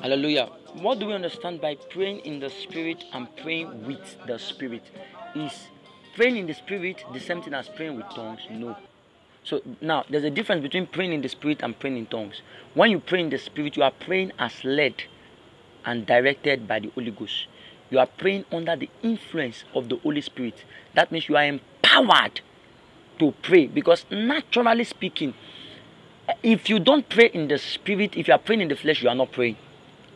Hallelujah. What do we understand by praying in the spirit and praying with the spirit? Is praying in the spirit the same thing as praying with tongues? No. So now there's a difference between praying in the spirit and praying in tongues. When you pray in the spirit, you are praying as led and directed by the Holy Ghost. You are praying under the influence of the Holy Spirit. That means you are empowered to pray because naturally speaking, if you don't pray in the spirit, if you are praying in the flesh, you are not praying.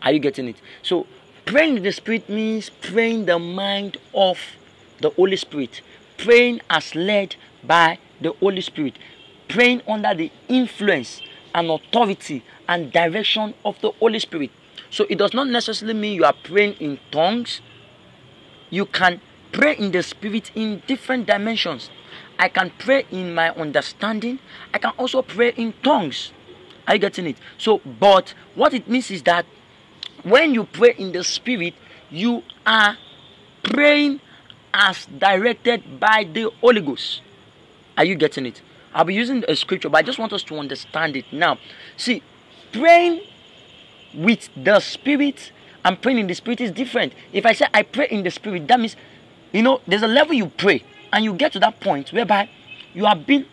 Are you getting it? So praying in the spirit means praying the mind of the Holy Spirit, praying as led by the Holy Spirit praying under the influence and authority and direction of the Holy Spirit. So it does not necessarily mean you are praying in tongues. You can pray in the spirit in different dimensions. I can pray in my understanding. I can also pray in tongues. Are you getting it? So, but what it means is that when you pray in the spirit, you are praying as directed by the Holy Ghost. Are you getting it? I'll be using a scripture, but I just want us to understand it now. See, praying with the spirit and praying in the spirit is different. If I say I pray in the spirit, that means you know there's a level you pray, and you get to that point whereby you have been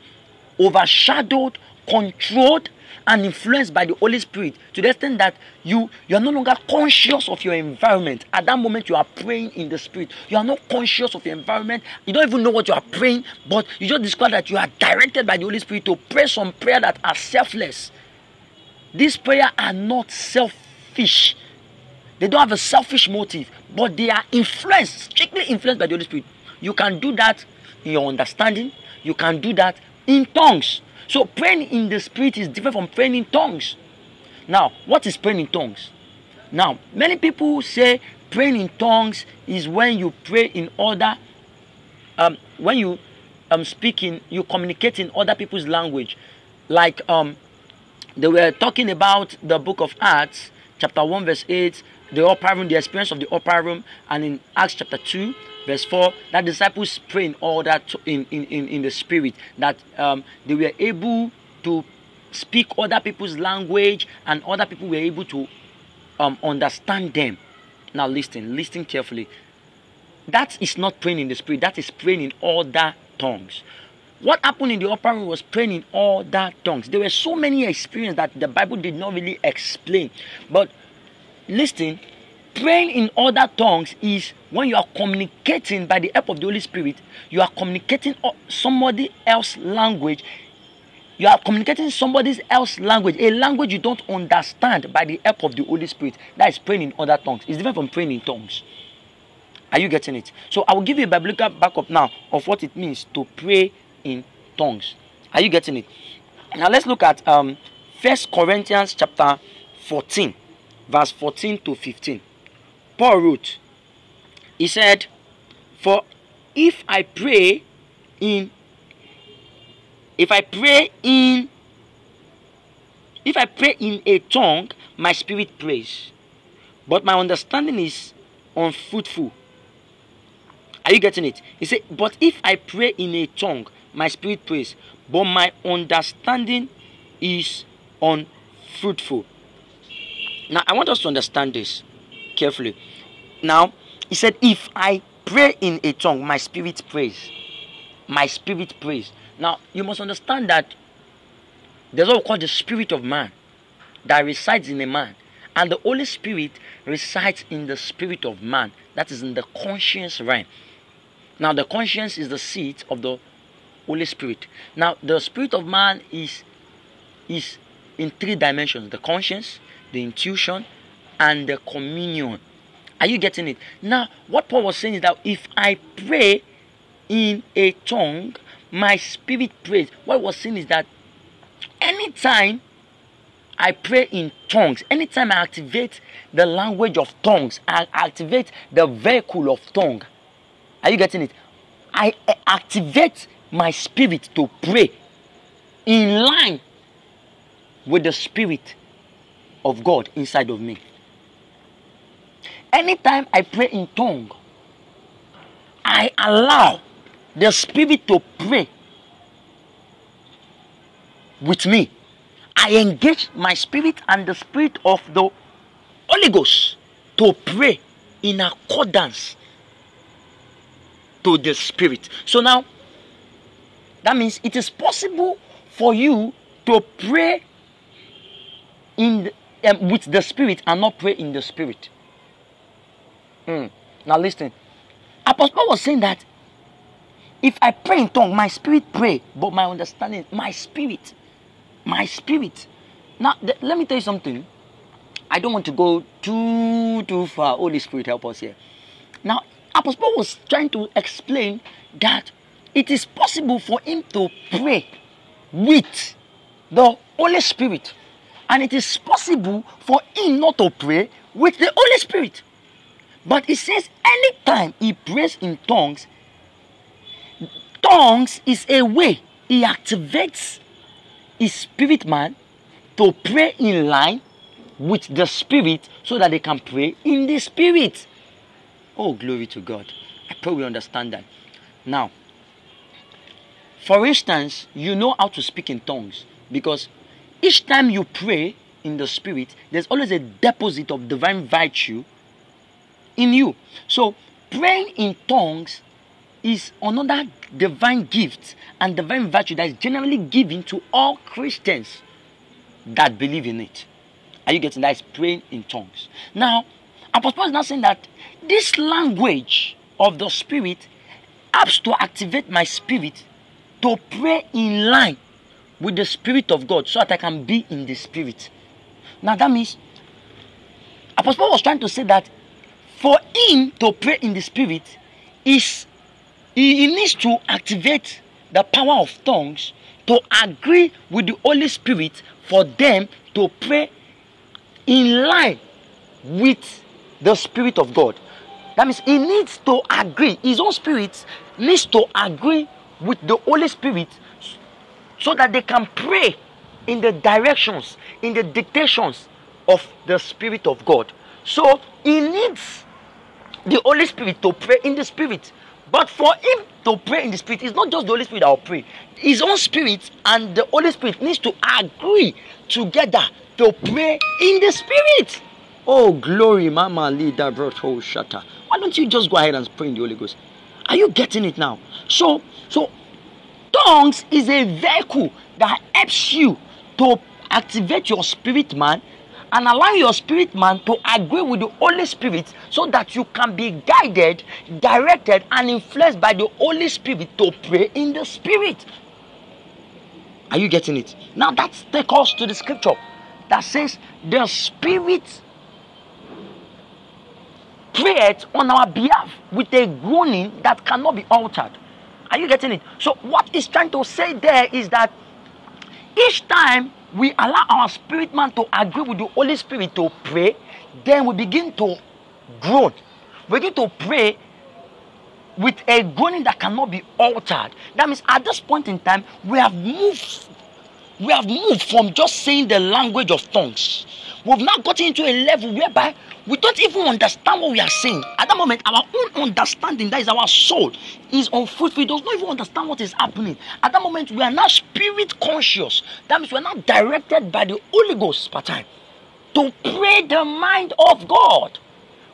overshadowed, controlled, and influenced by the Holy Spirit to the extent that you you are no longer conscious of your environment. At that moment, you are praying in the Spirit. You are not conscious of your environment. You don't even know what you are praying, but you just discover that you are directed by the Holy Spirit to pray some prayer that are selfless. These prayer are not selfish. They don't have a selfish motive, but they are influenced, strictly influenced by the Holy Spirit. You can do that in your understanding. You can do that in tongues. So praying in the spirit is different from praying in tongues. Now, what is praying in tongues? Now, many people say praying in tongues is when you pray in order, um, when you um speaking, you communicate in other people's language. Like um, they were talking about the book of Acts, chapter 1, verse 8, the upper room, the experience of the upper room, and in Acts chapter 2, verse 4 that disciples pray in order to, in, in, in, in the spirit that um, they were able to speak other people's language and other people were able to um, understand them. Now listen listen carefully. That is not praying in the spirit that is praying in other tongues. What happened in the upper room was praying in other tongues. There were so many experiences that the bible did not really explain. But listen praying in other tongues is when you are communicating by the help of the Holy Spirit, you are communicating somebody else's language. You are communicating somebody else's language, a language you don't understand by the help of the Holy Spirit. That is praying in other tongues. It's different from praying in tongues. Are you getting it? So I will give you a biblical backup now of what it means to pray in tongues. Are you getting it? Now let's look at um First Corinthians chapter 14, verse 14 to 15. Paul wrote, he said, For if I pray in, if I pray in, if I pray in a tongue, my spirit prays, but my understanding is unfruitful. Are you getting it? He said, But if I pray in a tongue, my spirit prays, but my understanding is unfruitful. Now, I want us to understand this carefully. Now, he said, If I pray in a tongue, my spirit prays. My spirit prays. Now, you must understand that there's what we call the spirit of man that resides in a man. And the Holy Spirit resides in the spirit of man, that is in the conscience realm. Now, the conscience is the seat of the Holy Spirit. Now, the spirit of man is is in three dimensions: the conscience, the intuition, and the communion. Are you getting it? Now, what Paul was saying is that if I pray in a tongue, my spirit prays. What was saying is that anytime I pray in tongues, anytime I activate the language of tongues, I activate the vehicle of tongue. Are you getting it? I activate my spirit to pray in line with the spirit of God inside of me. Anytime I pray in tongue, I allow the spirit to pray with me. I engage my spirit and the spirit of the Holy Ghost to pray in accordance to the Spirit. So now, that means it is possible for you to pray in the, um, with the Spirit and not pray in the Spirit. Mm. Now listen. Apostle Paul was saying that if I pray in tongue, my spirit pray, but my understanding, my spirit, my spirit. Now, th- let me tell you something. I don't want to go too too far. Holy Spirit, help us here. Now, Apostle Paul was trying to explain that it is possible for him to pray with the Holy Spirit, and it is possible for him not to pray with the Holy Spirit. But it says anytime he prays in tongues, tongues is a way he activates his spirit man to pray in line with the spirit so that they can pray in the spirit. Oh, glory to God. I pray we understand that. Now, for instance, you know how to speak in tongues because each time you pray in the spirit, there's always a deposit of divine virtue in you. So, praying in tongues is another divine gift and divine virtue that is generally given to all Christians that believe in it. Are you getting that? Is praying in tongues. Now, Apostle Paul is now saying that this language of the Spirit helps to activate my spirit to pray in line with the Spirit of God so that I can be in the Spirit. Now, that means Apostle Paul was trying to say that for him to pray in the Spirit is he needs to activate the power of tongues to agree with the Holy Spirit for them to pray in line with the Spirit of God. That means he needs to agree, his own spirit needs to agree with the Holy Spirit so that they can pray in the directions, in the dictations of the Spirit of God. So he needs the Holy Spirit to pray in the Spirit. But for him to pray in the Spirit, it's not just the Holy Spirit that will pray. His own Spirit and the Holy Spirit needs to agree together to pray in the Spirit. Oh, glory, Mama Leader Broto Shatter. Why don't you just go ahead and pray in the Holy Ghost? Are you getting it now? So, so tongues is a vehicle that helps you to activate your spirit man and allow your spirit man to agree with the Holy Spirit so that you can be guided, directed, and influenced by the Holy Spirit to pray in the Spirit. Are you getting it? Now that's take us to the scripture that says the Spirit prayed on our behalf with a groaning that cannot be altered. Are you getting it? So what he's trying to say there is that each time we allow our spirit man to agree with the Holy Spirit to pray, then we begin to groan. We begin to pray with a groaning that cannot be altered. That means at this point in time, we have moved. We have moved from just saying the language of tongues. We've now gotten into a level whereby we don't even understand what we are saying. At that moment, our own understanding, that is our soul, is unfruitful. It does not even understand what is happening. At that moment, we are now spirit conscious. That means we are now directed by the Holy Ghost per time to pray the mind of God.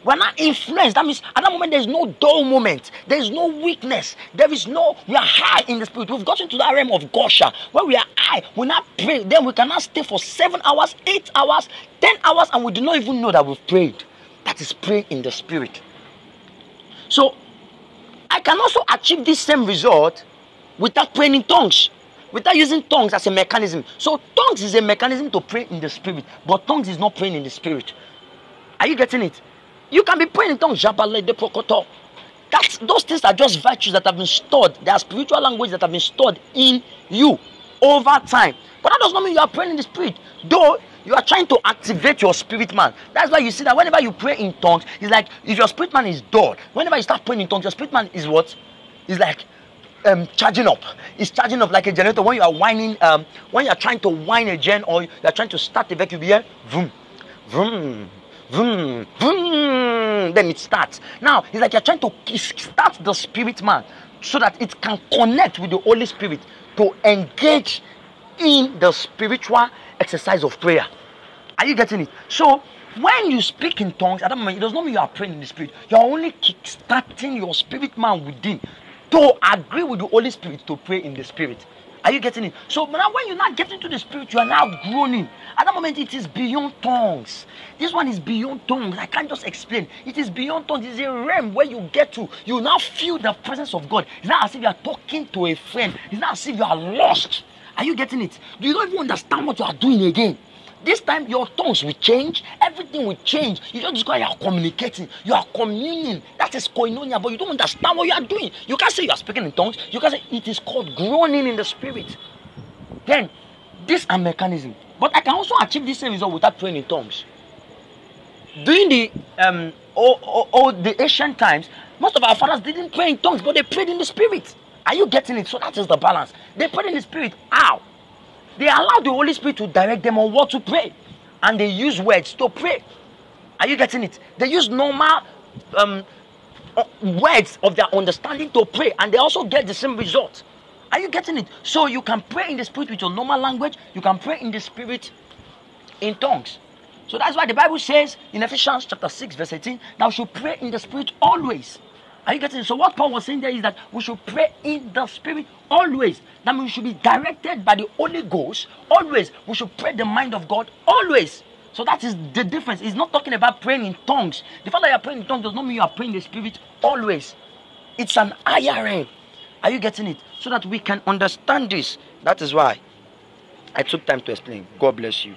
We're not influenced. That means at that moment there is no dull moment. There is no weakness. There is no, we are high in the spirit. We've gotten to that realm of Gosha where we are high. We not pray. Then we cannot stay for seven hours, eight hours, ten hours, and we do not even know that we've prayed. That is praying in the spirit. So I can also achieve this same result without praying in tongues without using tongues as a mechanism. So tongues is a mechanism to pray in the spirit, but tongues is not praying in the spirit. Are you getting it? You can be praying in tongues. That's, those things are just virtues that have been stored. They are spiritual language that have been stored in you over time. But that does not mean you are praying in the spirit. Though you are trying to activate your spirit man. That's why you see that whenever you pray in tongues, it's like if your spirit man is dull, whenever you start praying in tongues, your spirit man is what? Is like um, charging up. It's charging up like a generator. When you are whining, um, when you are trying to whine a gen or you are trying to start the vacuum, you hear vroom, vroom, vroom, vroom. Then it starts. Now it's like you're trying to start the spirit man so that it can connect with the Holy Spirit to engage in the spiritual exercise of prayer. Are you getting it? So when you speak in tongues, at that moment, it does not mean you are praying in the spirit. You are only kickstarting your spirit man within to agree with the Holy Spirit to pray in the spirit. Are you getting it? So now when you're not getting to the spirit, you are now groaning. At that moment, it is beyond tongues. This one is beyond tongues. I can't just explain. It is beyond tongues. It's a realm where you get to. You now feel the presence of God. It's not as if you are talking to a friend. It's not as if you are lost. Are you getting it? Do you not even understand what you are doing again? This time your tongues will change, everything will change. You just discover you are communicating, you are communing. That is koinonia, but you don't understand what you are doing. You can't say you are speaking in tongues, you can say it is called groaning in the spirit. Then, this a mechanism. But I can also achieve this same result without praying in tongues. During the um or the ancient times, most of our fathers didn't pray in tongues, but they prayed in the spirit. Are you getting it? So that is the balance. They prayed in the spirit. How? They allow the Holy Spirit to direct them on what to pray. And they use words to pray. Are you getting it? They use normal um, uh, words of their understanding to pray. And they also get the same result. Are you getting it? So you can pray in the spirit with your normal language. You can pray in the spirit in tongues. So that's why the Bible says in Ephesians chapter 6, verse 18, that we should pray in the spirit always. Are you getting it? So what Paul was saying there is that we should pray in the spirit always. That means we should be directed by the Holy Ghost always. We should pray the mind of God always. So that is the difference. He's not talking about praying in tongues. The fact that you are praying in tongues does not mean you are praying in the spirit always. It's an IRA. Are you getting it? So that we can understand this. That is why I took time to explain. God bless you.